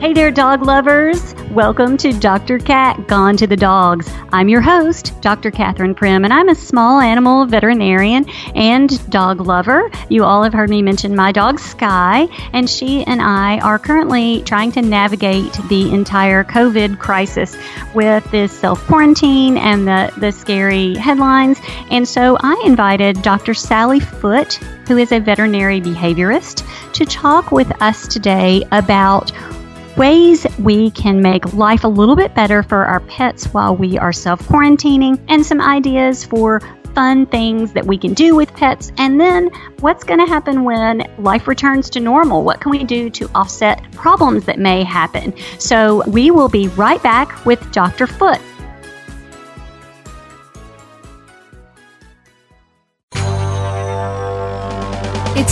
Hey there, dog lovers. Welcome to Dr. Cat Gone to the Dogs. I'm your host, Dr. Catherine Prim, and I'm a small animal veterinarian and dog lover. You all have heard me mention my dog Sky, and she and I are currently trying to navigate the entire COVID crisis with this self quarantine and the, the scary headlines. And so I invited Dr. Sally Foote, who is a veterinary behaviorist, to talk with us today about ways we can make life a little bit better for our pets while we are self quarantining, and some ideas for fun things that we can do with pets, and then what's going to happen when life returns to normal? What can we do to offset problems that may happen? So, we will be right back with Dr. Foote.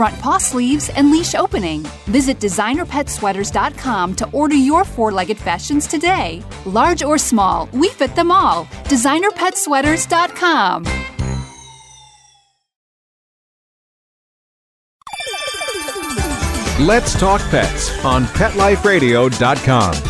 front paw sleeves, and leash opening. Visit designerpetsweaters.com to order your four legged fashions today. Large or small, we fit them all. Designerpetsweaters.com. Let's Talk Pets on PetLifeRadio.com.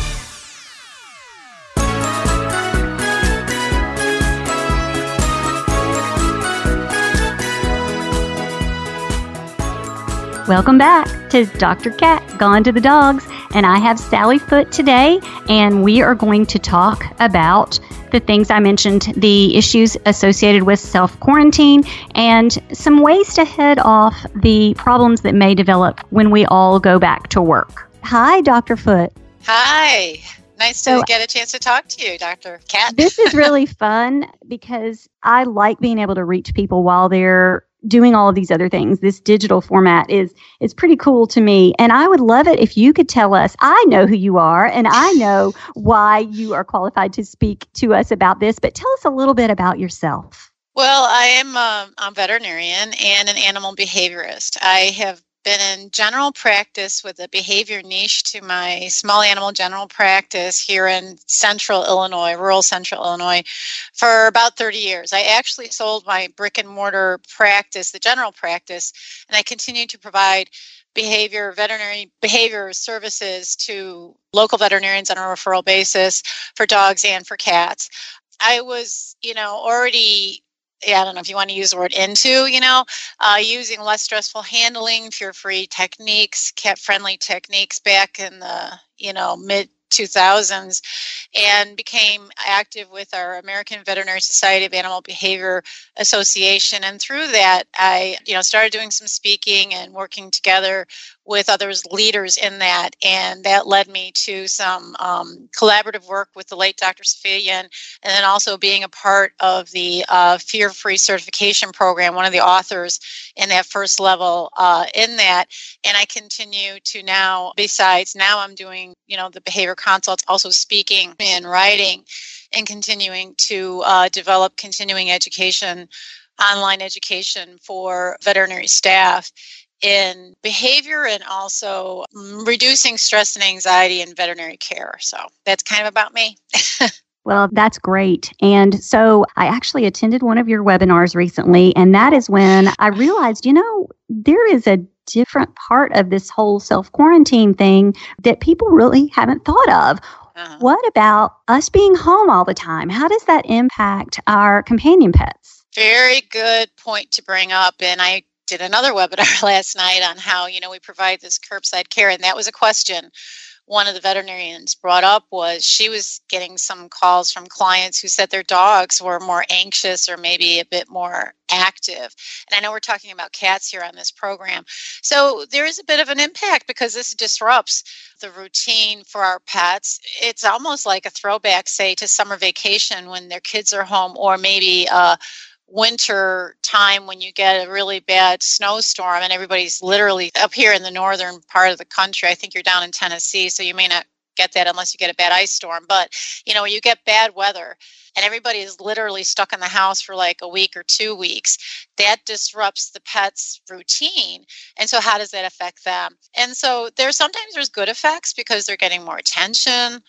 Welcome back to Dr. Cat Gone to the Dogs, and I have Sally Foote today, and we are going to talk about the things I mentioned, the issues associated with self quarantine, and some ways to head off the problems that may develop when we all go back to work. Hi, Dr. Foote. Hi. Nice to So- get a chance to talk to you, Dr. Cat. This is really fun because I like being able to reach people while they're doing all of these other things. This digital format is is pretty cool to me and I would love it if you could tell us. I know who you are and I know why you are qualified to speak to us about this, but tell us a little bit about yourself. Well, I am um, a veterinarian and an animal behaviorist. I have been in general practice with a behavior niche to my small animal general practice here in central Illinois, rural central Illinois, for about 30 years. I actually sold my brick and mortar practice, the general practice, and I continue to provide behavior veterinary behavior services to local veterinarians on a referral basis for dogs and for cats. I was, you know, already yeah, I don't know if you want to use the word into, you know, uh, using less stressful handling, fear free techniques, cat friendly techniques back in the, you know, mid 2000s and became active with our American Veterinary Society of Animal Behavior Association. And through that I you know started doing some speaking and working together with others leaders in that and that led me to some um, collaborative work with the late Dr. Yin and then also being a part of the uh, fear free certification program one of the authors in that first level uh, in that and I continue to now besides now I'm doing you know the behavior consults also speaking and writing and continuing to uh, develop continuing education online education for veterinary staff in behavior and also mm, reducing stress and anxiety in veterinary care so that's kind of about me Well, that's great. And so I actually attended one of your webinars recently, and that is when I realized, you know, there is a different part of this whole self quarantine thing that people really haven't thought of. Uh-huh. What about us being home all the time? How does that impact our companion pets? Very good point to bring up. And I did another webinar last night on how, you know, we provide this curbside care. And that was a question one of the veterinarians brought up was she was getting some calls from clients who said their dogs were more anxious or maybe a bit more active. And I know we're talking about cats here on this program. So there is a bit of an impact because this disrupts the routine for our pets. It's almost like a throwback, say, to summer vacation when their kids are home, or maybe winter time when you get a really bad snowstorm and everybody's literally up here in the northern part of the country. I think you're down in Tennessee, so you may not get that unless you get a bad ice storm. But you know, you get bad weather and everybody is literally stuck in the house for like a week or two weeks, that disrupts the pet's routine. And so how does that affect them? And so there's sometimes there's good effects because they're getting more attention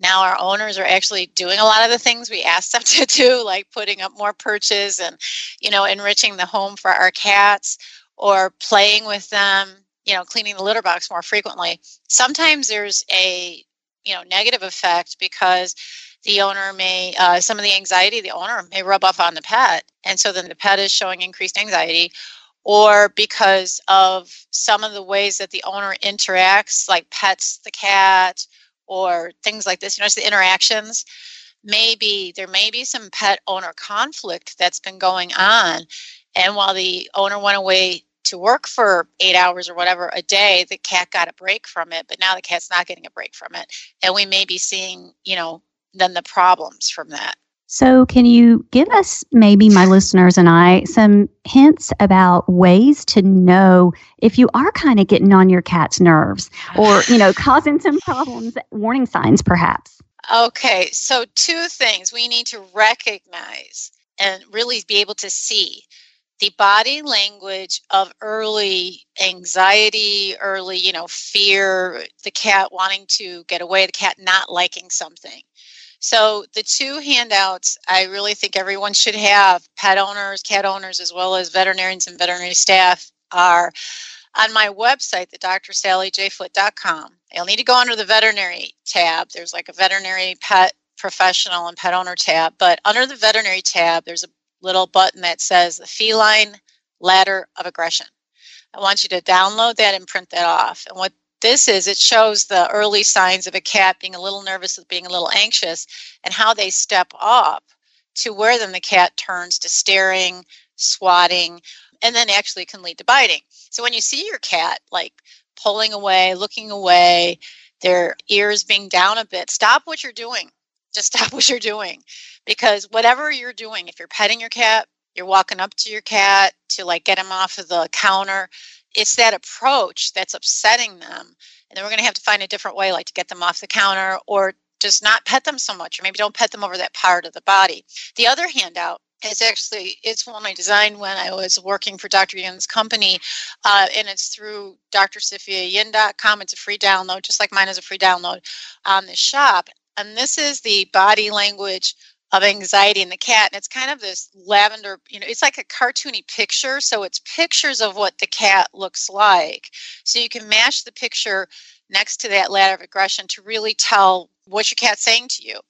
now our owners are actually doing a lot of the things we asked them to do like putting up more perches and you know enriching the home for our cats or playing with them you know cleaning the litter box more frequently. Sometimes there's a you know negative effect because the owner may uh, some of the anxiety the owner may rub off on the pet and so then the pet is showing increased anxiety. Or because of some of the ways that the owner interacts like pets the cat or things like this. You notice the interactions. Maybe there may be some pet owner conflict that's been going on. And while the owner went away to work for eight hours or whatever a day, the cat got a break from it, but now the cat's not getting a break from it. And we may be seeing, you know, then the problems from that. So, can you give us, maybe my listeners and I, some hints about ways to know if you are kind of getting on your cat's nerves or, you know, causing some problems, warning signs perhaps? Okay, so two things we need to recognize and really be able to see the body language of early anxiety, early, you know, fear, the cat wanting to get away, the cat not liking something. So the two handouts I really think everyone should have, pet owners, cat owners, as well as veterinarians and veterinary staff, are on my website, the drsallyjfoote.com. You'll need to go under the veterinary tab. There's like a veterinary pet professional and pet owner tab, but under the veterinary tab, there's a little button that says the feline ladder of aggression. I want you to download that and print that off. And what this is it shows the early signs of a cat being a little nervous being a little anxious and how they step up to where then the cat turns to staring swatting and then actually can lead to biting. So when you see your cat like pulling away looking away their ears being down a bit stop what you're doing. Just stop what you're doing. Because whatever you're doing if you're petting your cat you're walking up to your cat to like get him off of the counter it's that approach that's upsetting them and then we're going to have to find a different way like to get them off the counter or just not pet them so much or maybe don't pet them over that part of the body the other handout is actually it's one I designed when I was working for Dr. Yin's company, uh, and it's through drsophiayin.com. It's a free download, just like mine is a free download on the shop. And this is the body language of anxiety in the cat and it's kind of this lavender you know it's like a cartoony picture so it's pictures of what the cat looks like. So you can match the picture next to that ladder of aggression to really tell what your cat's saying to you.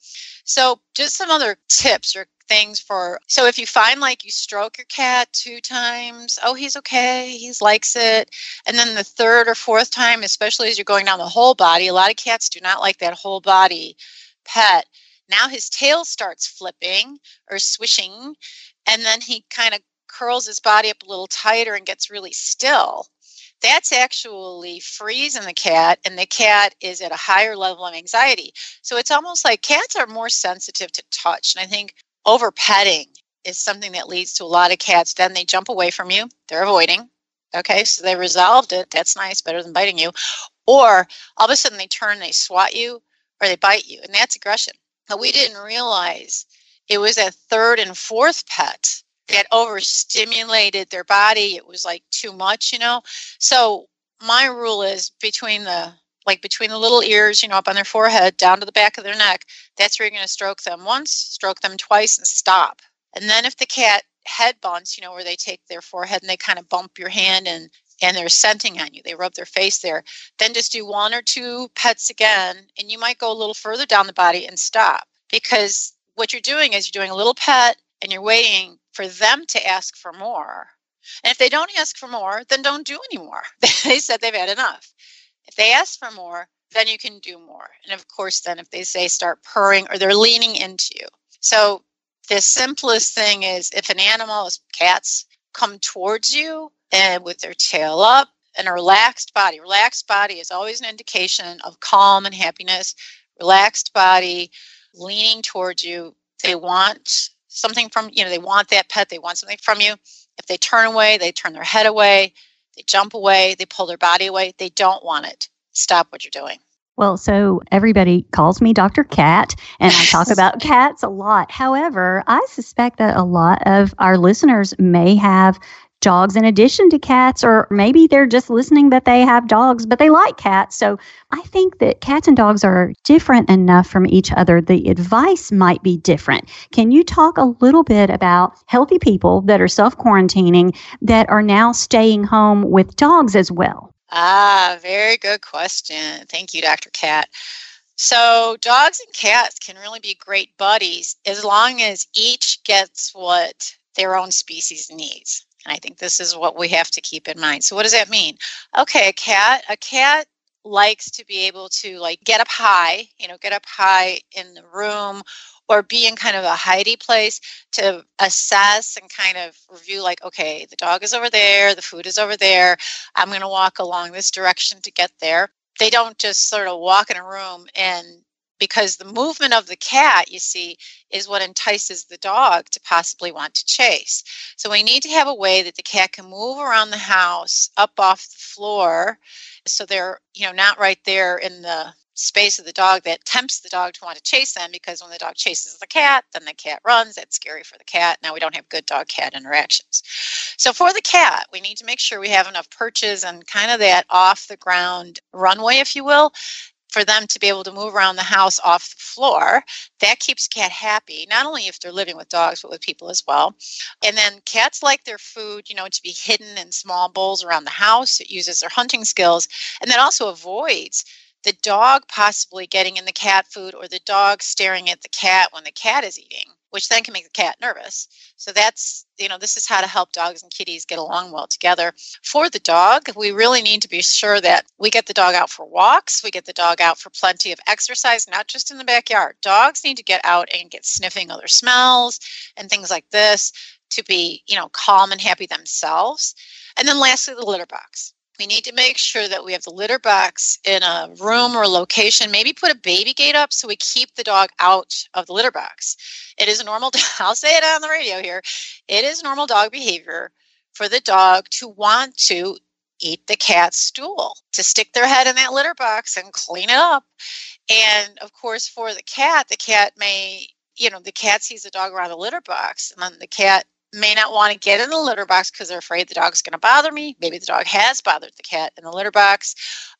So just some other tips or things for so if you find like you stroke your cat two times oh he's okay he likes it and then the third or fourth time especially as you're going down the whole body a lot of cats do not like that whole body pet now his tail starts flipping or swishing, and then he kind of curls his body up a little tighter and gets really still. That's actually freezing the cat, and the cat is at a higher level of anxiety. So it's almost like cats are more sensitive to touch. And I think over petting is something that leads to a lot of cats. Then they jump away from you, they're avoiding. Okay, so they resolved it. That's nice, better than biting you. Or all of a sudden they turn, they swat you, or they bite you, and that's aggression. We didn't realize it was a third and fourth pet that overstimulated their body. It was like too much, you know. So my rule is between the like between the little ears, you know, up on their forehead, down to the back of their neck. That's where you're going to stroke them once, stroke them twice, and stop. And then if the cat head bumps, you know, where they take their forehead and they kind of bump your hand and and they're scenting on you, they rub their face there. Then just do one or two pets again, and you might go a little further down the body and stop because what you're doing is you're doing a little pet and you're waiting for them to ask for more. And if they don't ask for more, then don't do any more. they said they've had enough. If they ask for more, then you can do more. And of course, then if they say start purring or they're leaning into you. So the simplest thing is if an animal, is cats, come towards you and with their tail up and a relaxed body. Relaxed body is always an indication of calm and happiness. Relaxed body, leaning towards you. They want something from you know they want that pet. They want something from you. If they turn away they turn their head away. They jump away. They pull their body away. They don't want it. Stop what you're doing well, so everybody calls me Dr. Cat, and I talk about cats a lot. However, I suspect that a lot of our listeners may have dogs in addition to cats, or maybe they're just listening that they have dogs, but they like cats. So I think that cats and dogs are different enough from each other. The advice might be different. Can you talk a little bit about healthy people that are self quarantining that are now staying home with dogs as well? Ah, very good question. Thank you, Dr. Cat. So, dogs and cats can really be great buddies as long as each gets what their own species needs. And I think this is what we have to keep in mind. So what does that mean? Okay, a cat, a cat likes to be able to like get up high, you know, get up high in the room or be in kind of a hidey place to assess and kind of review like okay the dog is over there the food is over there i'm going to walk along this direction to get there. They don't just sort of walk in a room and because the movement of the cat, you see, is what entices the dog to possibly want to chase. So we need to have a way that the cat can move around the house up off the floor so they're, you know, not right there in the space of the dog that tempts the dog to want to chase them because when the dog chases the cat, then the cat runs. That's scary for the cat. Now we don't have good dog cat interactions. So for the cat, we need to make sure we have enough perches and kind of that off the ground runway, if you will, for them to be able to move around the house off the floor. That keeps cat happy, not only if they're living with dogs, but with people as well. And then cats like their food, you know, to be hidden in small bowls around the house. It uses their hunting skills. And that also avoids the dog possibly getting in the cat food or the dog staring at the cat when the cat is eating which then can make the cat nervous. So that's, you know, this is how to help dogs and kitties get along well together. For the dog, we really need to be sure that we get the dog out for walks, we get the dog out for plenty of exercise, not just in the backyard. Dogs need to get out and get sniffing other smells and things like this to be, you know, calm and happy themselves. And then lastly, the litter box we need to make sure that we have the litter box in a room or location. Maybe put a baby gate up so we keep the dog out of the litter box. It is a normal, I'll say it on the radio here. It is normal dog behavior for the dog to want to eat the cat's stool, to stick their head in that litter box and clean it up. And of course, for the cat, the cat may, you know, the cat sees the dog around the litter box, and then the cat may not want to get in the litter box because they're afraid the dog's going to bother me. Maybe the dog has bothered the cat in the litter box,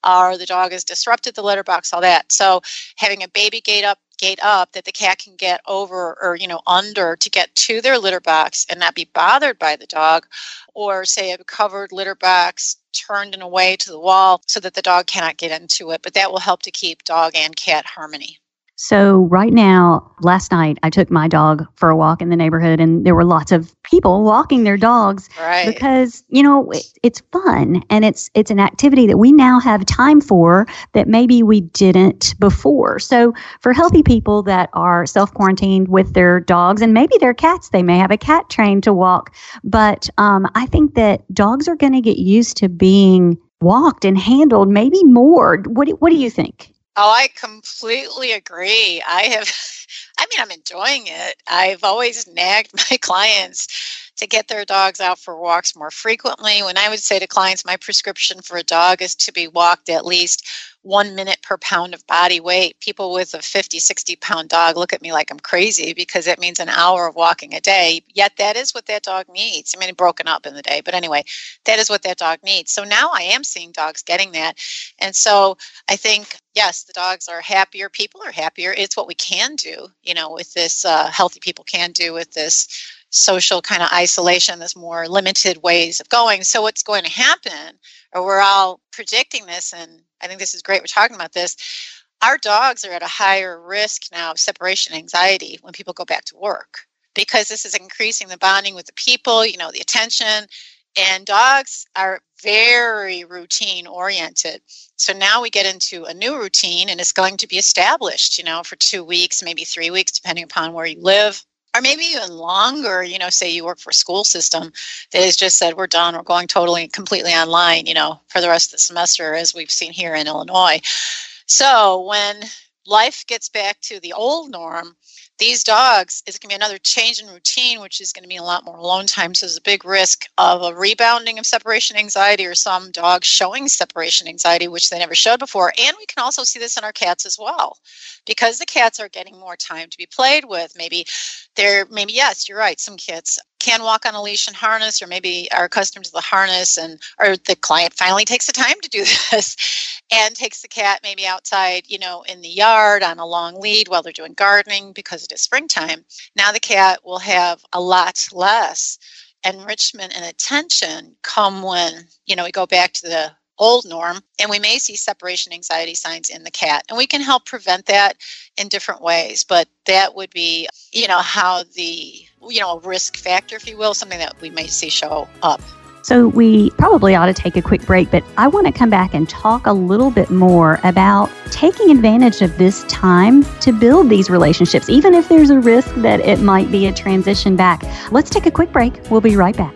or the dog has disrupted the litter box, all that. So having a baby gate up gate up that the cat can get over or you know under to get to their litter box and not be bothered by the dog or say a covered litter box turned in a way to the wall so that the dog cannot get into it but that will help to keep dog and cat harmony so, right now, last night, I took my dog for a walk in the neighborhood, and there were lots of people walking their dogs right. because you know it, it's fun and it's it's an activity that we now have time for that maybe we didn't before. So, for healthy people that are self quarantined with their dogs and maybe their cats, they may have a cat trained to walk. But um, I think that dogs are going to get used to being walked and handled maybe more. What do, what do you think? Oh, I completely agree. I have, I mean, I'm enjoying it. I've always nagged my clients to get their dogs out for walks more frequently. When I would say to clients, my prescription for a dog is to be walked at least one minute per pound of body weight. People with a 50, 60 pound dog look at me like I'm crazy because that means an hour of walking a day. Yet that is what that dog needs. I mean, broken up in the day, but anyway, that is what that dog needs. So now I am seeing dogs getting that. And so I think, yes, the dogs are happier. People are happier. It's what we can do, you know, with this, uh, healthy people can do with this social kind of isolation, this more limited ways of going. So what's going to happen, or we're all predicting this, and I think this is great. We're talking about this. Our dogs are at a higher risk now of separation anxiety when people go back to work because this is increasing the bonding with the people, you know, the attention. And dogs are very routine oriented. So now we get into a new routine and it's going to be established, you know, for two weeks, maybe three weeks, depending upon where you live. Or maybe even longer, you know, say you work for a school system that has just said, we're done, we're going totally, completely online, you know, for the rest of the semester, as we've seen here in Illinois. So when life gets back to the old norm, these dogs, it's going to be another change in routine, which is going to mean a lot more alone time. So there's a big risk of a rebounding of separation anxiety or some dogs showing separation anxiety, which they never showed before. And we can also see this in our cats as well. Because the cats are getting more time to be played with. Maybe they're, maybe, yes, you're right. Some kits can walk on a leash and harness, or maybe are accustomed to the harness, and or the client finally takes the time to do this and takes the cat maybe outside, you know, in the yard on a long lead while they're doing gardening because it is springtime. Now the cat will have a lot less enrichment and attention come when, you know, we go back to the old norm and we may see separation anxiety signs in the cat and we can help prevent that in different ways but that would be you know how the you know a risk factor if you will something that we may see show up so, we probably ought to take a quick break, but I want to come back and talk a little bit more about taking advantage of this time to build these relationships, even if there's a risk that it might be a transition back. Let's take a quick break. We'll be right back.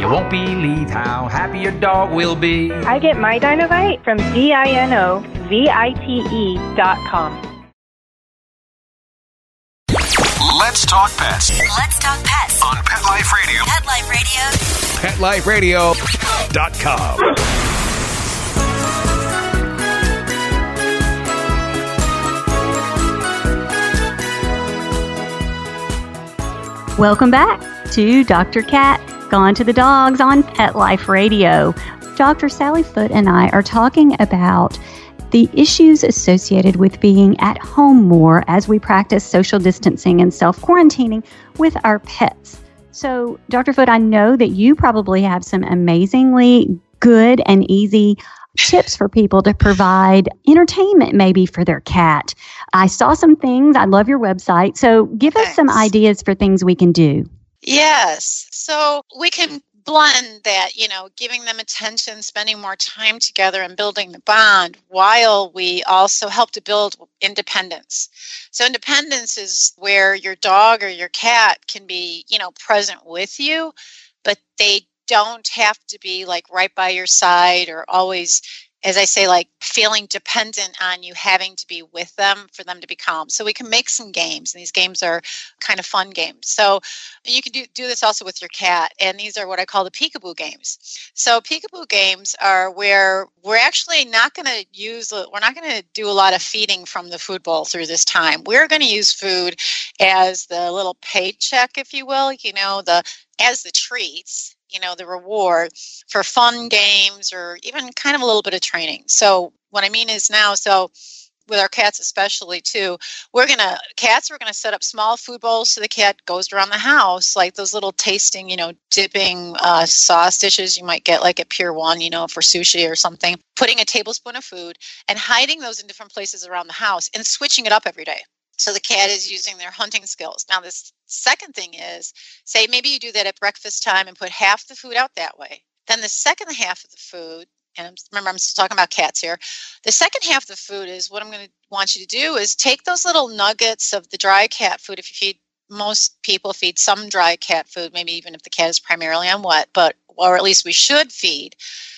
You won't believe how happy your dog will be. I get my Dinovite from D-I-N-O V-I-T-E dot com. Let's talk pets. Let's talk pets on Pet Life Radio. Pet Life Radio. PetLifeRadio.com. Radio. Welcome back to Dr. Cat Gone to the Dogs on Pet Life Radio. Dr. Sally Foote and I are talking about the issues associated with being at home more as we practice social distancing and self quarantining with our pets. So, Dr. Foote, I know that you probably have some amazingly good and easy tips for people to provide entertainment maybe for their cat. I saw some things. I love your website. So, give Thanks. us some ideas for things we can do. Yes. So, we can blend that, you know, giving them attention, spending more time together, and building the bond while we also help to build independence. So, independence is where your dog or your cat can be, you know, present with you, but they don't have to be like right by your side or always as I say, like feeling dependent on you having to be with them for them to be calm. So we can make some games, and these games are kind of fun games. So you can do, do this also with your cat, and these are what I call the peekaboo games. So peekaboo games are where we're actually not going to use, we're not going to do a lot of feeding from the food bowl through this time. We're going to use food as the little paycheck, if you will, you know, the as the treats you know the reward for fun games or even kind of a little bit of training. So what i mean is now so with our cats especially too we're gonna cats we're gonna set up small food bowls so the cat goes around the house like those little tasting you know dipping uh, sauce dishes you might get like at pier one you know for sushi or something putting a tablespoon of food and hiding those in different places around the house and switching it up every day so the cat is using their hunting skills. Now, this second thing is say maybe you do that at breakfast time and put half the food out that way. Then the second half of the food, and remember, I'm still talking about cats here. The second half of the food is what I'm going to want you to do is take those little nuggets of the dry cat food. If you feed most people feed some dry cat food, maybe even if the cat is primarily on wet, but or at least we should feed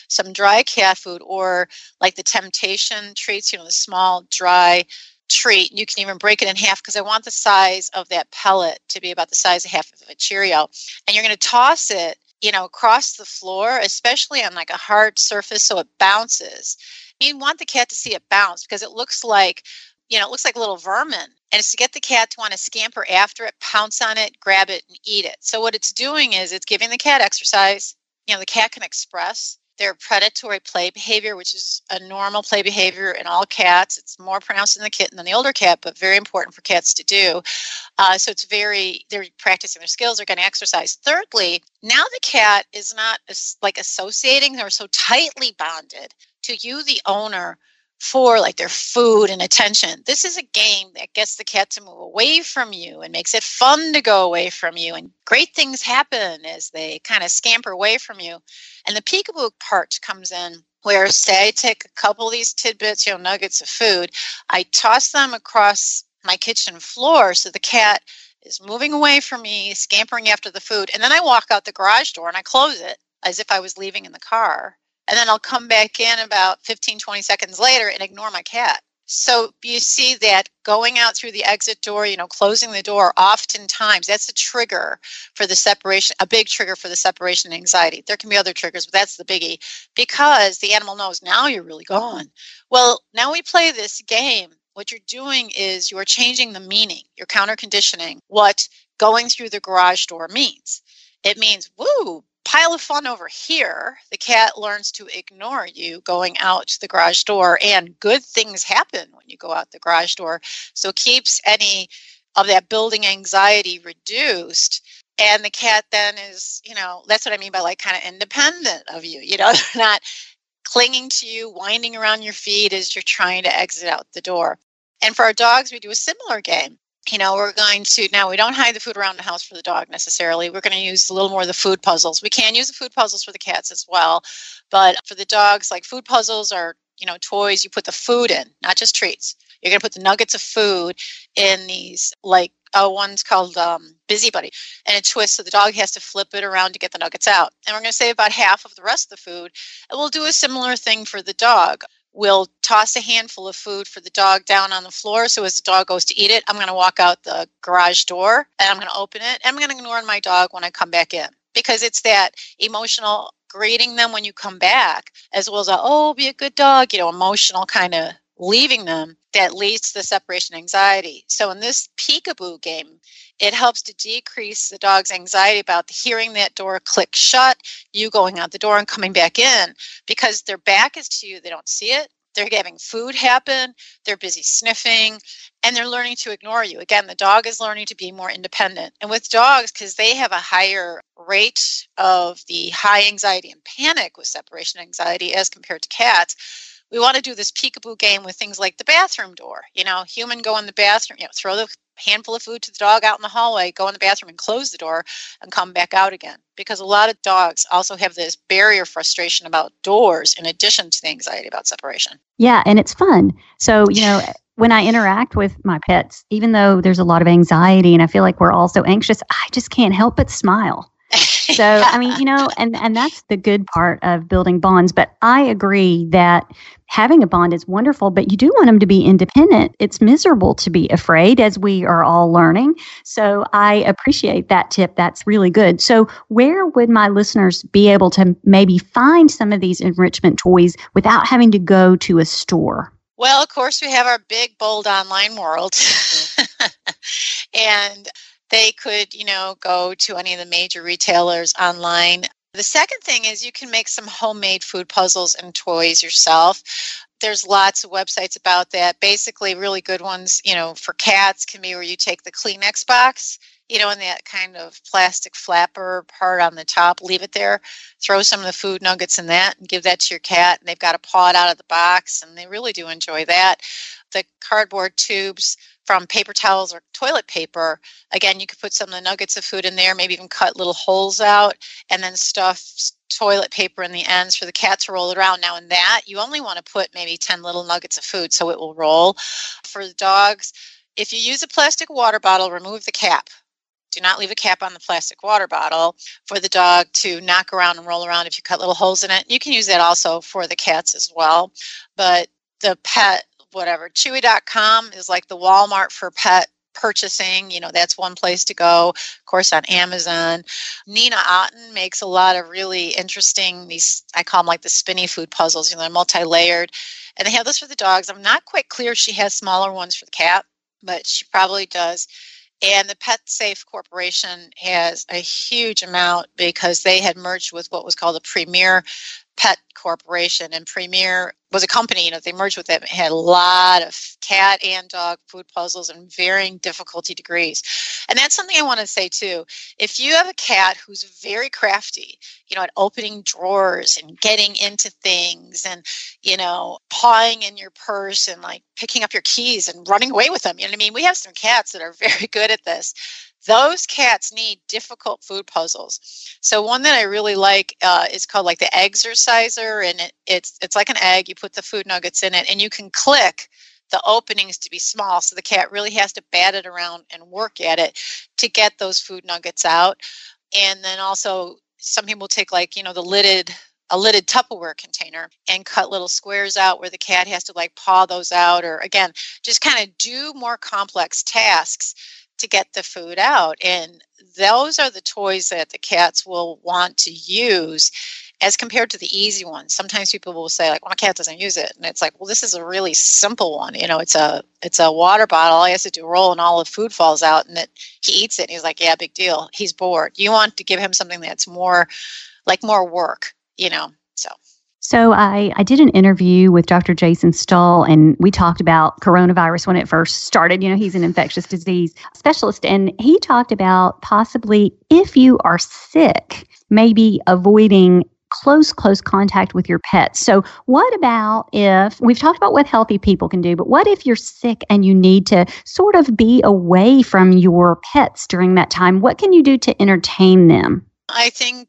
some dry cat food or like the temptation treats, you know, the small dry treat. You can even break it in half because I want the size of that pellet to be about the size of half of a Cheerio. And you're going to toss it, you know, across the floor, especially on like a hard surface so it bounces. You want the cat to see it bounce because it looks like, you know, it looks like a little vermin. And it's to get the cat to want to scamper after it, pounce on it, grab it, and eat it. So what it's doing is it's giving the cat exercise. You know, the cat can express their predatory play behavior, which is a normal play behavior in all cats. It's more pronounced in the kitten than the older cat, but very important for cats to do. Uh, so it's very, they're practicing their skills, they're going to exercise. Thirdly, now the cat is not like associating, they're so tightly bonded to you, the owner, for like their food and attention. This is a game that gets the cat to move away from you and makes it fun to go away from you. And great things happen as they kind of scamper away from you. And the peekaboo part comes in where say I take a couple of these tidbits, you know, nuggets of food, I toss them across my kitchen floor so the cat is moving away from me, scampering after the food, and then I walk out the garage door and I close it as if I was leaving in the car and then I'll come back in about 15, 20 seconds later and ignore my cat. So you see that going out through the exit door, you know, closing the door, oftentimes that's a trigger for the separation, a big trigger for the separation anxiety. There can be other triggers, but that's the biggie because the animal knows now you're really gone. Well, now we play this game. What you're doing is you're changing the meaning, you're counter conditioning what going through the garage door means. It means, woo, pile of fun over here, the cat learns to ignore you going out the garage door, and good things happen when you go out the garage door. So keeps any of that building anxiety reduced. And the cat then is, you know, that's what I mean by like kind of independent of you. You know, they're not clinging to you, winding around your feet as you're trying to exit out the door. And for our dogs, we do a similar game you know, we're going to now we don't hide the food around the house for the dog necessarily. We're going to use a little more of the food puzzles. We can use the food puzzles for the cats as well, but for the dogs, like food puzzles are you know toys. You put the food in, not just treats. You're going to put the nuggets of food in these like oh, one's called um, Buddy, and it twists so the dog has to flip it around to get the nuggets out. And we're going to save about half of the rest of the food, and we'll do a similar thing for the dog we'll toss a handful of food for the dog down on the floor. So as the dog goes to eat it, I'm going to walk out the garage door and I'm going to open it. And I'm going to ignore my dog when I come back in because it's that emotional greeting them when you come back, as well as a, oh, be a good dog, you know, emotional kind of leaving them that leads to the separation anxiety. So in this peekaboo game, it helps to decrease the dog's anxiety about hearing that door click shut, you going out the door and coming back in because their back is to you, they don't see it. They're having food happen, they're busy sniffing, and they're learning to ignore you. Again, the dog is learning to be more independent. And with dogs, because they have a higher rate of the high anxiety and panic with separation anxiety as compared to cats, we want to do this peekaboo game with things like the bathroom door. You know, human go in the bathroom, you know, throw the handful of food to the dog out in the hallway, go in the bathroom and close the door and come back out again. Because a lot of dogs also have this barrier frustration about doors in addition to the anxiety about separation. Yeah, and it's fun. So, you know, when I interact with my pets, even though there's a lot of anxiety and I feel like we're all so anxious, I just can't help but smile so i mean you know and and that's the good part of building bonds but i agree that having a bond is wonderful but you do want them to be independent. It's miserable to be afraid as we are all learning. So i appreciate that tip. That's really good. So where would my listeners be able to maybe find some of these enrichment toys without having to go to a store? Well of course we have our big bold online world. And they could, you know, go to any of the major retailers online. The second thing is you can make some homemade food puzzles and toys yourself. There's lots of websites about that. Basically, really good ones, you know, for cats can be where you take the Kleenex box, you know, and that kind of plastic flapper part on the top, leave it there, throw some of the food nuggets in that and give that to your cat. And they've got to paw it out of the box, and they really do enjoy that. The cardboard tubes from paper towels or toilet paper. Again, you could put some of the nuggets of food in there, maybe even cut little holes out, and then stuff toilet paper in the ends for the cat to roll around. Now, in that, you only want to put maybe 10 little nuggets of food so it will roll. For the dogs, if you use a plastic water bottle, remove the cap. do not leave a cap on the plastic water bottle for the dog to knock around and roll around if you cut little holes in it. You can use that also for the cats as well. But the pet, whatever, chewy.com is like the Walmart for pet purchasing. You know, that's one place to go. Of course, on Amazon. Nina Otten makes a lot of really interesting, these, I call them like the spinny food puzzles, you know, they're multi layered. And they have this for the dogs. I'm not quite clear she has smaller ones for the cat, but she probably does. And the Pet Safe Corporation has a huge amount because they had merged with what was called the Premier Pet Corporation, and Premier was a company. You know, they merged with. It had a lot of cat and dog food puzzles in varying difficulty degrees, and that's something I want to say too. If you have a cat who's very crafty, you know, at opening drawers and getting into things, and you know, pawing in your purse and like picking up your keys and running away with them. You know what I mean? We have some cats that are very good at this those cats need difficult food puzzles. So one that I really like uh, is called like the Exerciser, and it, it's it's like an egg. You put the food nuggets in it, and you can click the openings to be small. So the cat really has to bat it around and work at it to get those food nuggets out. And then also some people take like you know the lidded a lidded Tupperware container and cut little squares out where the cat has to like paw those out, or again, just kind of do more complex tasks to get the food out. And those are the toys that the cats will want to use as compared to the easy ones. Sometimes people will say, like, well, my cat doesn't use it. And it's like, well, this is a really simple one. You know, it's a it's a water bottle. All he has to do roll and all the food falls out and that he eats it. And he's like, yeah, big deal. He's bored. You want to give him something that's more like more work, you know. So I, I did an interview with Dr. Jason Stull, and we talked about coronavirus when it first started. You know, he's an infectious disease specialist, and he talked about possibly if you are sick, maybe avoiding close, close contact with your pets. So, what about if we've talked about what healthy people can do, but what if you're sick and you need to sort of be away from your pets during that time? What can you do to entertain them? I think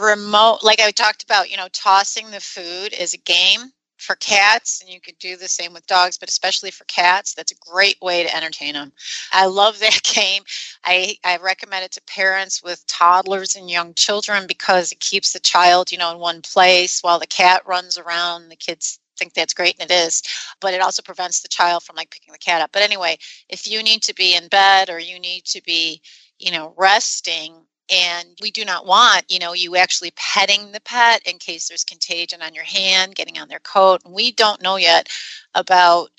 remote like i talked about you know tossing the food is a game for cats and you could do the same with dogs but especially for cats that's a great way to entertain them i love that game. I i recommend it to parents with toddlers and young children because it keeps the child you know in one place while the cat runs around. The kids think that's great and it is but it also prevents the child from like picking the cat up. But anyway if you need to be in bed or you need to be you know resting and we do not want you know you actually petting the pet in case there's contagion on your hand getting on their coat. We don't know yet about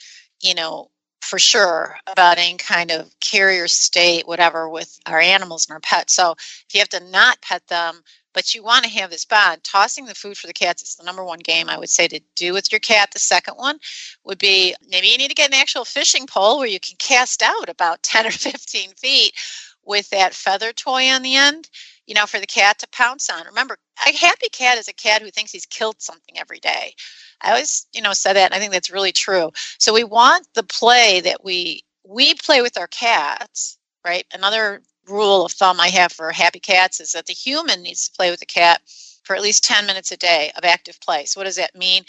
you know for sure about any kind of carrier state whatever with our animals and our pets. So if you have to not pet them but you want to have this bond tossing the food for the cats is the number one game i would say to do with your cat. The second one would be maybe you need to get an actual fishing pole where you can cast out about 10 or 15 feet with that feather toy on the end, you know, for the cat to pounce on. Remember, a happy cat is a cat who thinks he's killed something every day. I always, you know, said that, and I think that's really true. So we want the play that we we play with our cats, right? Another rule of thumb I have for happy cats is that the human needs to play with the cat for at least 10 minutes a day of active play. So what does that mean?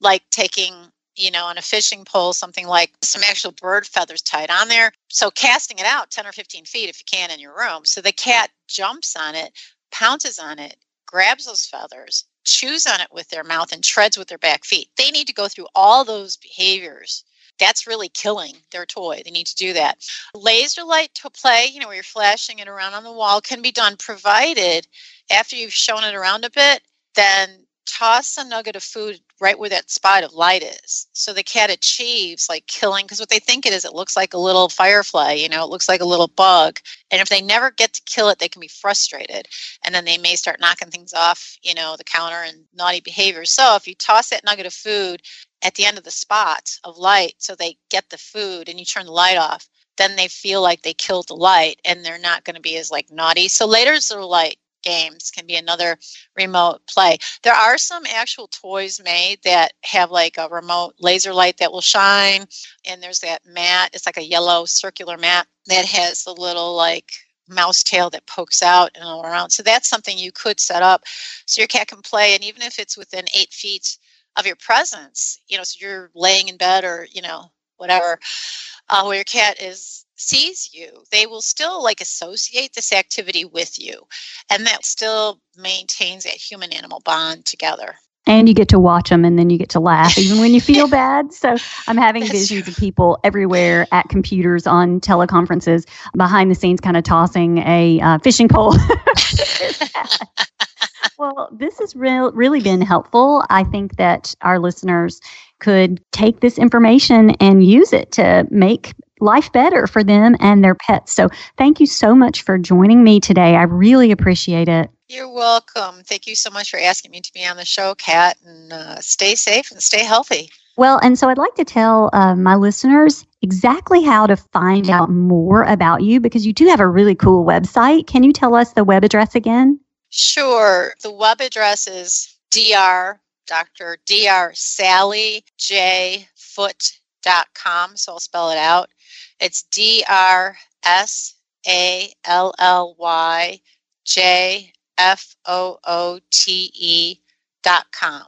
Like taking you know, on a fishing pole, something like some actual bird feathers tied on there. So casting it out 10 or 15 feet if you can in your room. So the cat jumps on it, pounces on it, grabs those feathers, chews on it with their mouth, and treads with their back feet. They need to go through all those behaviors. That's really killing their toy. They need to do that. Laser light to play, you know, where you're flashing it around on the wall, can be done provided after you've shown it around a bit, then toss a nugget of food right where that spot of light is. So the cat achieves like killing because what they think it is, it looks like a little firefly, you know, it looks like a little bug. And if they never get to kill it, they can be frustrated. And then they may start knocking things off, you know, the counter and naughty behavior. So if you toss that nugget of food at the end of the spot of light so they get the food and you turn the light off, then they feel like they killed the light and they're not going to be as like naughty. So laser light games can be another remote play. There are some actual toys made that have like a remote laser light that will shine, and there's that mat. It's like a yellow circular mat that has the little like mouse tail that pokes out and all around. So that's something you could set up so your cat can play, and even if it's within eight feet of your presence, you know, so you're laying in bed or you know whatever, uh, where your cat is sees you, they will still like associate this activity with you. And that still maintains that human animal bond together. And you get to watch them and then you get to laugh even when you feel bad. So I'm having That's visions true. of people everywhere at computers on teleconferences behind the scenes, kind of tossing a uh, fishing pole. well, this has real, really been helpful. I think that our listeners could take this information and use it to make life better for them and their pets. So thank you so much for joining me today. I really appreciate it. You're welcome. Thank you so much for asking me to be on the show, Cat, and uh, stay safe and stay healthy. Well, and so I'd like to tell uh, my listeners exactly how to find out more about you because you do have a really cool website. Can you tell us the web address again? Sure. The web address is dr Dr. Dr. Sally J Foote.com. So I'll spell it out. It's D R S A L L Y J F O O T E dot com.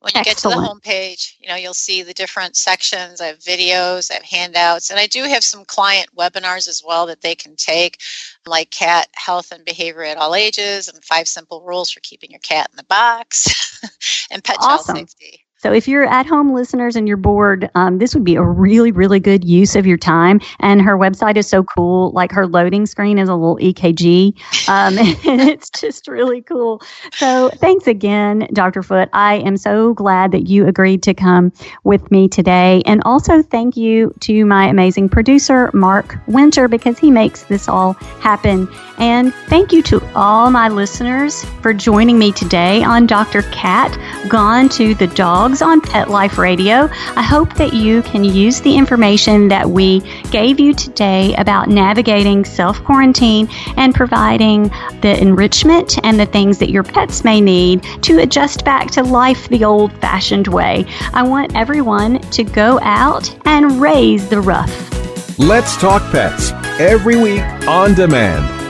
When you get to the homepage, you know, you'll see the different sections. I have videos, I have handouts, and I do have some client webinars as well that they can take, like cat health and behavior at all ages and five simple rules for keeping your cat in the box and pet Awesome. child safety. So if you're at home listeners and you're bored, um, this would be a really, really good use of your time. And her website is so cool. Like her loading screen is a little EKG. Um, and it's just really cool. So thanks again, Dr. Foote. I am so glad that you agreed to come with me today. And also thank you to my amazing producer, Mark Winter, because he makes this all happen. And thank you to all my listeners for joining me today on Dr. Cat Gone to the Dogs on Pet Life Radio. I hope that you can use the information that we gave you today about navigating self quarantine and providing the enrichment and the things that your pets may need to adjust back to life the old fashioned way. I want everyone to go out and raise the rough. Let's Talk Pets every week on demand,